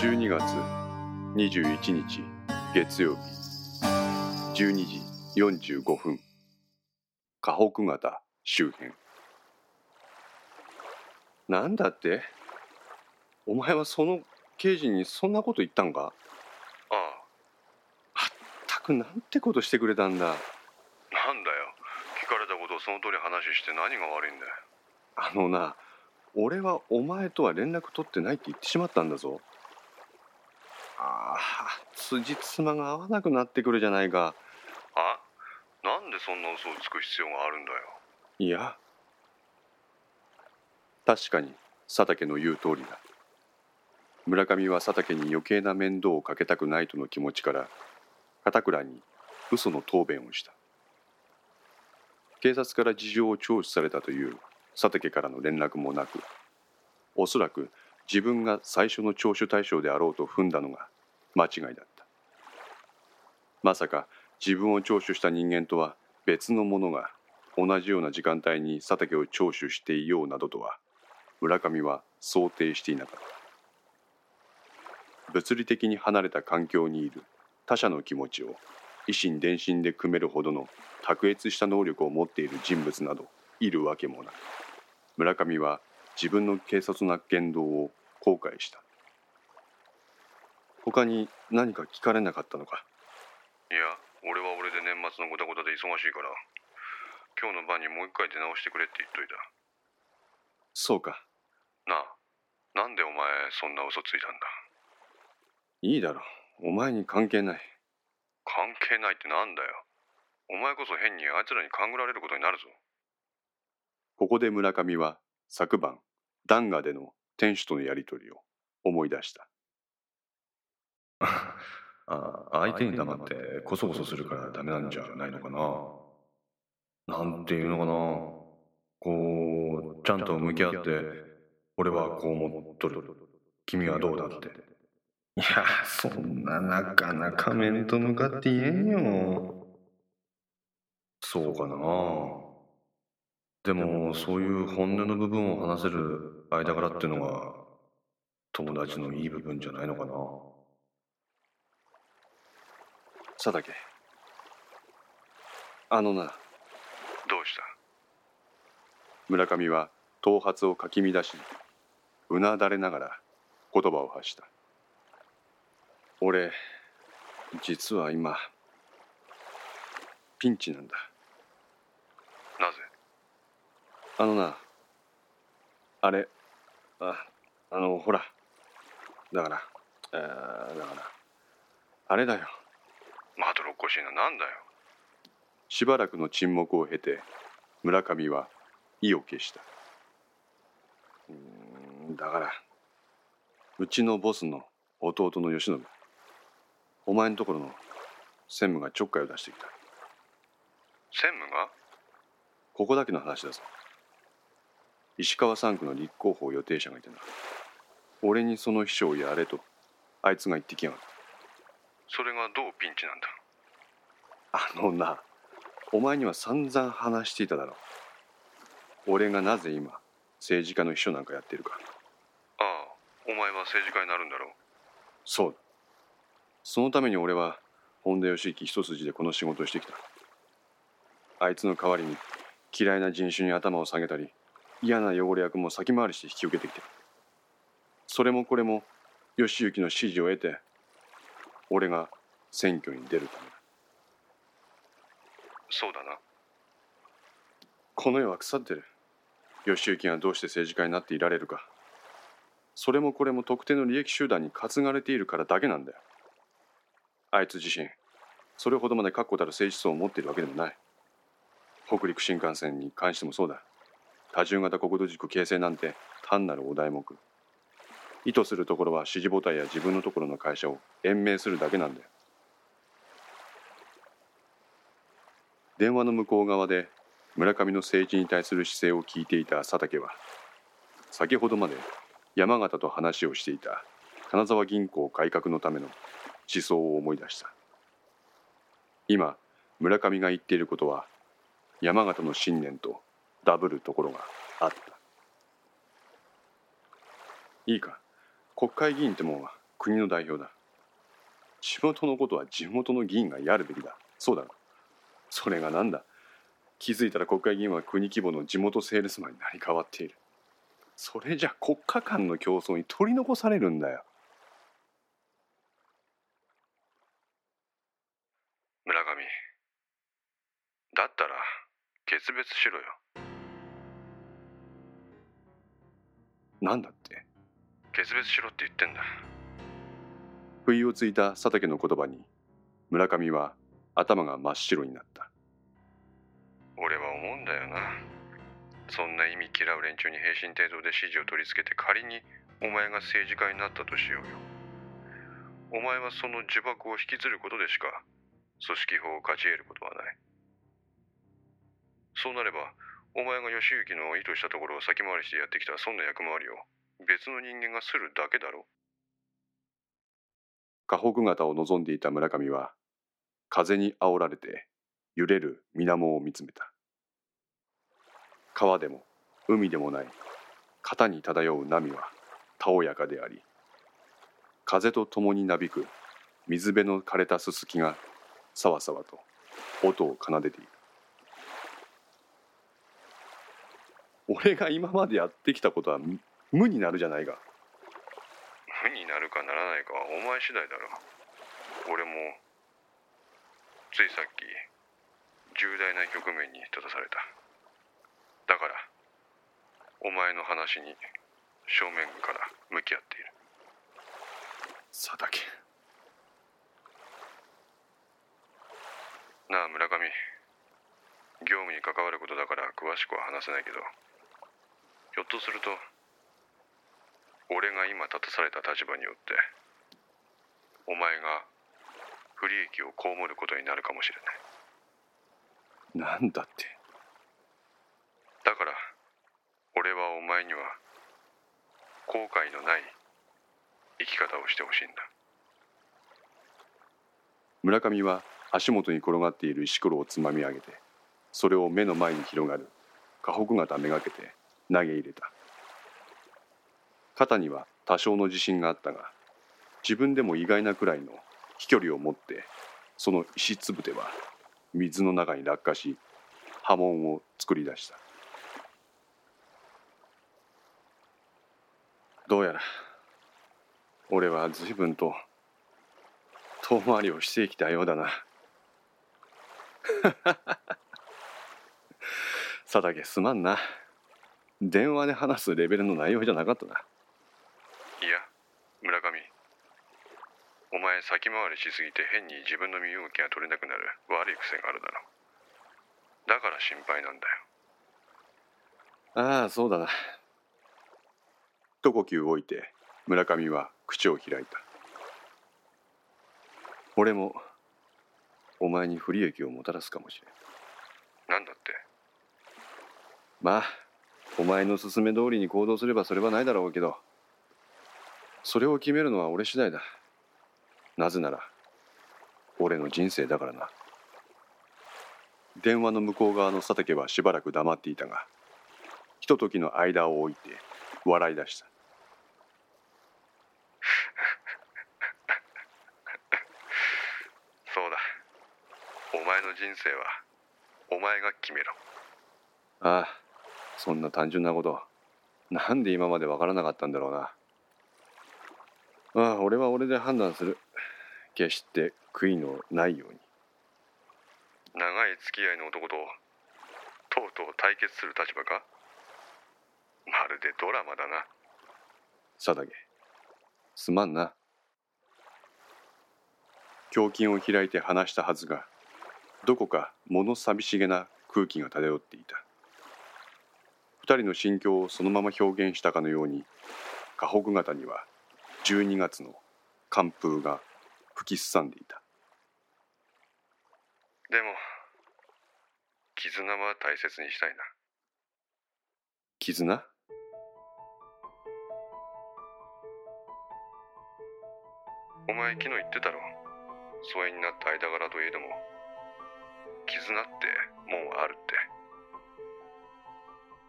12月21日月曜日。12時45分。河北型周辺。なんだって？お前はその刑事にそんなこと言ったんか？あまったくなんてことしてくれたんだ。あなんだよ。聞かれたことをその通り話して何が悪いんだよ。あのな俺はお前とは連絡取ってないって言ってしまったんだぞ。ああ辻褄が合わなくなってくるじゃないか。あなんでそんな嘘をつく必要があるんだよ。いや確かに佐竹の言う通りだ。村上は佐竹に余計な面倒をかけたくないとの気持ちから片倉に嘘の答弁をした。警察から事情を聴取されたという佐竹からの連絡もなくおそらく自分が最初の聴取対象であろうと踏んだのが間違いだった。まさか自分を聴取した人間とは別の者が同じような時間帯に佐竹を聴取していようなどとは村上は想定していなかった。物理的に離れた環境にいる他者の気持ちを維心伝心で組めるほどの卓越した能力を持っている人物などいるわけもなく村上は自分の軽率な言動を後悔した。他に何か聞かれなかったのか？いや俺は俺で年末のごたごたで忙しいから今日の晩にもう一回出直してくれって言っといた。そうか。なあなんでお前そんな嘘ついたんだ？いいだろ。うお前に関係ない。関係ないってなんだよ。お前こそ変にあいつらに勘ぐられることになるぞ。ここで村上は昨晩ダンガでの店主とのやり取りを思い出したあ相手に黙ってこそこそするからダメなんじゃないのかな？なんていうのかな？こうちゃんと向き合って俺はこう思っとる。君はどうだって。いやそんななかなか面と向かって言えんよ。そうかな？でもそういう本音の部分を話せる間柄っていうのが友達のいい部分じゃないのかな？佐竹。あのな。どうした？村上は頭髪をかき乱しうなだれながら言葉を発した。俺実は今ピンチなんだ。なぜ？あのな。あれああのほら。だからえーだから。あれだよまどろっこしいななんだよ。しばらくの沈黙を経て村上は意を消した。うーんだから。うちのボスの弟の慶喜お前のところの専務がちょっかいを出してきた。専務が？ここだけの話だぞ。石川3区の立候補予定者がいてな。俺にその秘書をやれとあいつが言ってきやがったそれがどうピンチなんだあのなお前には散々話していただろう。俺がなぜ今政治家の秘書なんかやっているか。ああお前は政治家になるんだろう？そうだ。そのために俺は本田義行一筋でこの仕事をしてきた。あいつの代わりに嫌いな人種に頭を下げたり嫌な汚れ役も先回りして引き受けてきて。るそれもこれも義行の指示を得て俺が選挙に出るためだ。そうだな。この世は腐ってる。義行がどうして政治家になっていられるか。それもこれも特定の利益集団に担がれているからだけなんだよ。あいつ自身それほどまで確固たる政治層を持っているわけでもない。北陸新幹線に関してもそうだ。多重型国土軸形成なんて単なるお題目意図するところは支持母体や自分のところの会社を延命するだけなんだよ。電話の向こう側で村上の政治に対する姿勢を聞いていた佐竹は先ほどまで山形と話をしていた金沢銀行改革のための思想を思い出した。今村上が言っていることは山形の信念とダブるところがあった。いいか？国会議員ってもんは国の代表だ。地元のことは地元の議員がやるべきだ。そうだろそれがなんだ。気づいたら国会議員は国規模の地元セールスマンになり変わっている。それじゃ国家間の競争に取り残されるんだよ。村上。だったら決別しろよ。なんだって？決別しろって言ってんだ。不意をついた佐竹の言葉に村上は頭が真っ白になった。俺は思うんだよな。そんな意味嫌う連中に平身低頭で支持を取り付けて仮にお前が政治家になったとしようよ。お前はその呪縛を引きずることでしか組織法を勝ち得ることはない。そうなればお前が義行の意図したところを先回りしてやってきたそんな役回りを別の人間がするだけだろ河北型を望んでいた村上は風に煽られて揺れる水面を見つめた。川でも海でもない肩に漂う波はたおやかであり風と共になびく水辺の枯れたすすきがさわさわと音を奏でている。俺が今までやってきたことは無になるじゃないか無になるかならないか。はお前次第だろ。俺もついさっき重大な局面に立たされた。だからお前の話に正面から向き合っている。佐竹。なあ村上。業務に関わることだから詳しくは話せないけど。ひょっとすると俺が今立たされた立場によってお前が不利益を被ることになるかもしれない。なんだって。だから俺はお前には後悔のない生き方をしてほしいんだ。村上は足元に転がっている石ころをつまみ上げてそれを目の前に広がる河北型めがけて投げ入れた肩には多少の自信があったが自分でも意外なくらいの飛距離を持ってその石つぶては水の中に落下し波紋を作り出した。どうやら俺は随分と遠回りをしてきたようだな。佐竹すまんな。電話で話すレベルの内容じゃなかったないや村上お前先回りしすぎて変に自分の身動きが取れなくなる。悪い癖があるだろだから心配なんだよ。ああそうだな。一呼吸置いて村上は口を開いた。俺もお前に不利益をもたらすかもしれん。なんだって？まあお前の勧め通りに行動すればそれはないだろうけどそれを決めるのは俺次第だなぜなら俺の人生だからな。電話の向こう側の佐竹はしばらく黙っていたがひとときの間を置いて笑い出した。そうだ。お前の人生はお前が決めろ。ああそんな単純なことなんで今までわからなかったんだろうなああ俺は俺で判断する。決して悔いのないように。長い付き合いの男ととうとう対決する立場か？まるでドラマだな。佐竹。すまんな。胸筋を開いて話したはずがどこか物寂しげな空気が漂っていた。二人の心境をそのまま表現したかのように河北型には12月の寒風が吹きすさんでいた。でも絆は大切にしたいな。絆？お前昨日言ってたろ。疎遠になった間柄といえども絆ってもうあるって。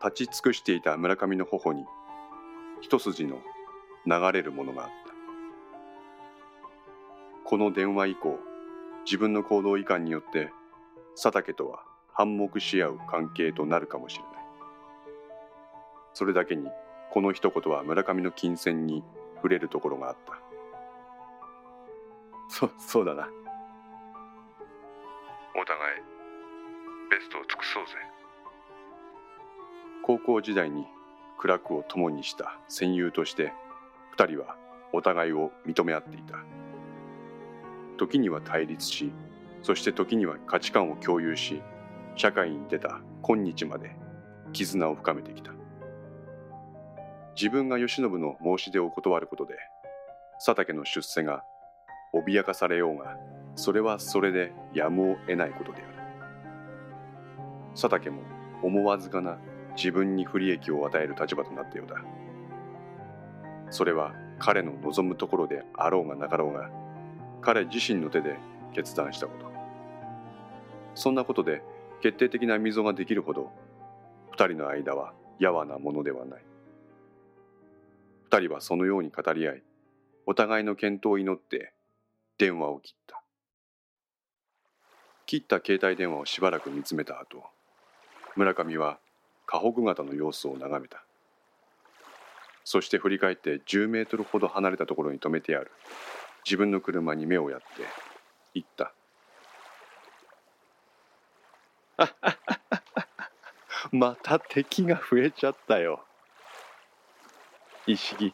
立ち尽くしていた村上の頬に一筋の流れるものがあった。この電話以降自分の行動いかんによって佐竹とは反目し合う関係となるかもしれない。それだけにこの一言は村上の金銭に触れるところがあった。そそうだな。お互いベストを尽くそうぜ。高校時代に苦楽を共にした戦友として二人はお互いを認め合っていた。時には対立しそして時には価値観を共有し社会に出た今日まで絆を深めてきた。自分が慶喜の申し出を断ることで佐竹の出世が脅かされようがそれはそれでやむを得ないことである。佐竹も思わずかな自分に不利益を与える立場となったようだ。それは彼の望むところであろうがなかろうが彼自身の手で決断したこと。そんなことで決定的な溝ができるほど二人の間はやわなものではない。二人はそのように語り合いお互いの健闘を祈って電話を切った。切った携帯電話をしばらく見つめた後村上は河北型の様子を眺めた。そして振り返って10メートルほど離れたところに止めてある。自分の車に目をやって言った。また敵が増えちゃったよ。一式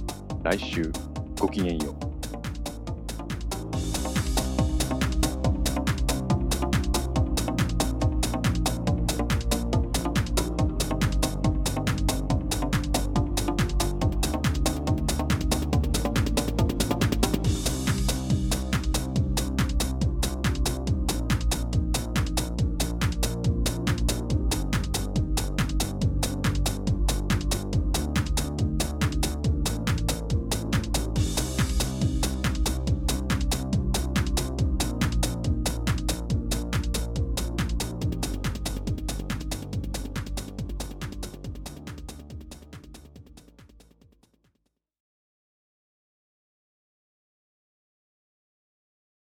来週ごきげんよう。